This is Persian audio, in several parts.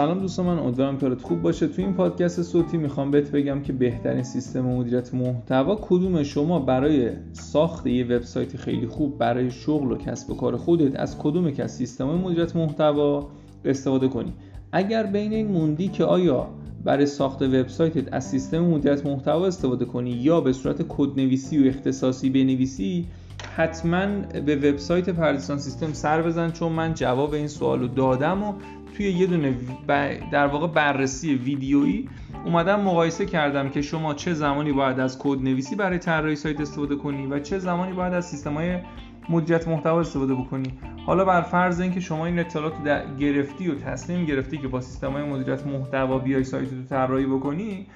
سلام دوستان من امیدوارم کارت خوب باشه. تو این پادکست صوتی می‌خوام بهت بگم که بهترین سیستم مدیریت محتوا کدوم شما برای ساخت یه وبسایت خیلی خوب برای شغل و کسب و کار خودت از کدوم که از سیستم مدیریت محتوا استفاده کنی؟ اگر بین این موندی که آیا برای ساخت وبسایتت از سیستم مدیریت محتوا استفاده کنی یا به صورت کدنویسی و اختصاصی بنویسی حتما به وبسایت پردیسان سیستم سر بزن چون من جواب این سوالو دادم و توی یه دونه در واقع بررسی ویدیویی اومدم مقایسه کردم که شما چه زمانی باید از کد نویسی برای طراحی سایت استفاده کنی و چه زمانی باید از سیستم های مدیریت محتوا استفاده بکنی. حالا بر فرض اینکه شما این اطلاعات رو گرفتی و تصمیم گرفتی که با سیستم های مدیریت محتوا بیای سایت رو طراحی بکنی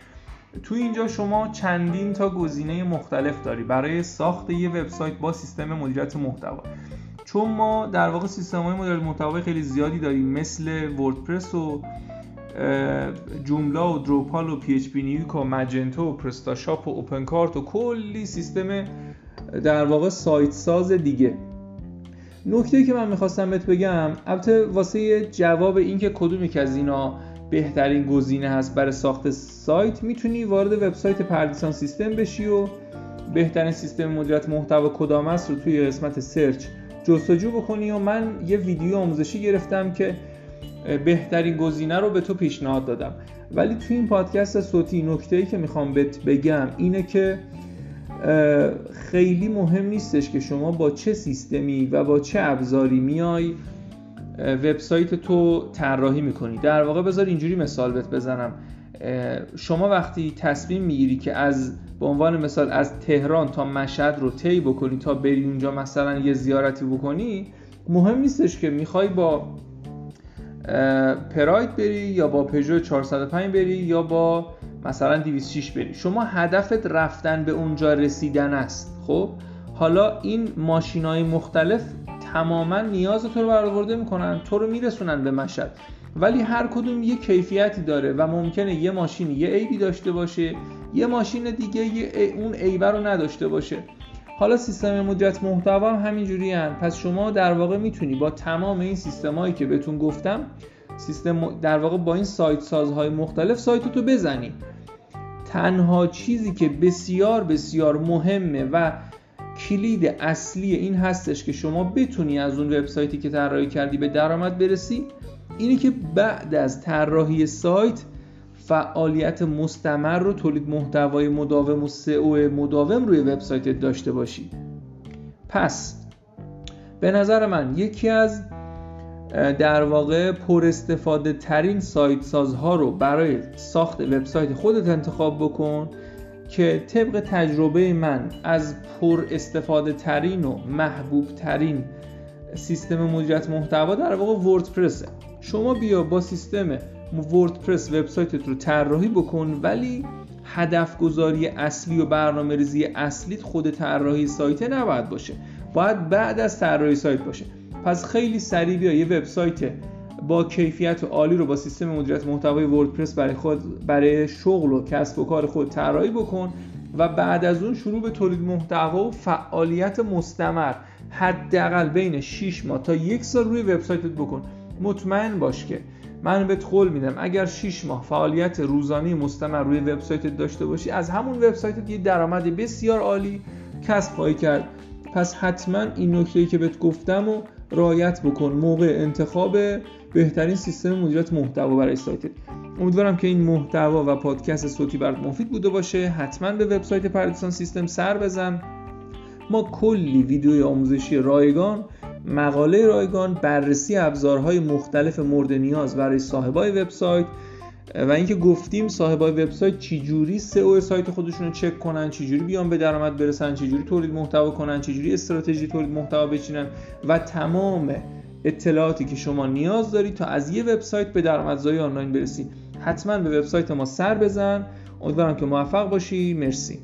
تو اینجا شما چندین تا گزینه مختلف داری برای ساخت یه وبسایت با سیستم مدیریت محتوا. چون ما در واقع سیستم های مدیریت محتوا خیلی زیادی داریم مثل WordPress و Joomla و Drupal و PHP-Nuke و Magento و PrestaShop و OpenCart و کلی سیستم در واقع سایت ساز دیگه. نکته که من می‌خواستم بهت بگم البته واسه جواب اینکه کدومی که از اینا بهترین گزینه هست برای ساخت سایت می‌تونی وارد وبسایت پردیسان سیستم بشی و بهترین سیستم مدیریت محتوا کدام است رو توی قسمت سرچ جستجو بکنی و من یه ویدیو آموزشی گرفتم که بهترین گزینه رو به تو پیشنهاد دادم. ولی توی این پادکست صوتی نکته ای که می‌خوام بهت بگم اینه که خیلی مهم نیستش که شما با چه سیستمی و با چه ابزاری میای وبسایت تو طراحی می‌کنی. در واقع بذار اینجوری مثال بهت بزنم. شما وقتی تصمیم می‌گیری که از به عنوان مثال از تهران تا مشهد رو طی بکنی تا بری اونجا مثلا یه زیارتی بکنی مهم نیستش که می‌خوای با پراید بری یا با پژو 405 بری یا با مثلا 206 بری. شما هدفت رفتن به اونجا رسیدن است. خب؟ حالا این ماشین های مختلف تماما نیاز تو رو برآورده می‌کنن تو رو میرسونن به مشهد. ولی هر کدوم یه کیفیتی داره و ممکنه یه ماشین یه عیبی داشته باشه یه ماشین دیگه یه اون عیبه رو نداشته باشه حالا سیستم مدیریت محتوا هم همینجوری هم. پس شما در واقع می‌تونی با تمام این سیستمایی که بهتون گفتم سیستم در واقع با این سایت سازهای مختلف سایت تو بزنی تنها چیزی که بسیار بسیار مهمه و کلید اصلی این هستش که شما بتونی از اون وبسایتی که طراحی کردی به درآمد برسی اینه که بعد از طراحی سایت فعالیت مستمر رو تولید محتوای مداوم و سئو مداوم روی وبسایتت داشته باشی پس به نظر من یکی از در واقع پر استفاده ترین سایت سازها رو برای ساخت وبسایت خودت انتخاب بکن که طبق تجربه من از پر استفاده ترین و محبوب ترین سیستم مدیریت محتوا در واقع وردپرسه. شما بیا با سیستم وردپرس وبسایتت رو طراحی بکن ولی هدف گذاری اصلی و برنامه ریزی اصلیت خود طراحی سایت نباید باشه. باید بعد از طراحی سایت باشه. پس خیلی سریع بیا یه وبسایت با کیفیت عالی رو با سیستم مدیریت محتوای وردپرس برای خود برای شغل و کسب و کار خود طراحی بکن و بعد از اون شروع به تولید محتوا و فعالیت مستمر. حداقل بین 6 ماه تا یک سال روی وبسایتت بکن. مطمئن باش که من بهت قول میدم اگر 6 ماه فعالیت روزانه مستمر روی وبسایتت داشته باشی از همون وبسایتت یه درآمد بسیار عالی کسب خواهی کرد. پس حتما این نکته که بهت گفتم و رعایت بکن. موقع انتخاب بهترین سیستم مدیریت محتوا برای سایتت. امیدوارم که این محتوا و پادکست صوتی برات مفید بوده باشه. حتما به وبسایت پردیسان سیستم سر بزن. ما کلی ویدیوی آموزشی رایگان مقاله رایگان بررسی ابزارهای مختلف مورد نیاز برای صاحبای وبسایت و اینکه گفتیم صاحبای وبسایت چجوری سئو سایت خودشون رو چک کنن چجوری بیان به درآمد برسن چجوری تولید محتوا کنن چجوری استراتژی تولید محتوا بچینن و تمام اطلاعاتی که شما نیاز دارید تا از یه وبسایت به درآمدزایی آنلاین برسید حتما به وبسایت ما سر بزن. امیدوارم که موفق باشی. مرسی.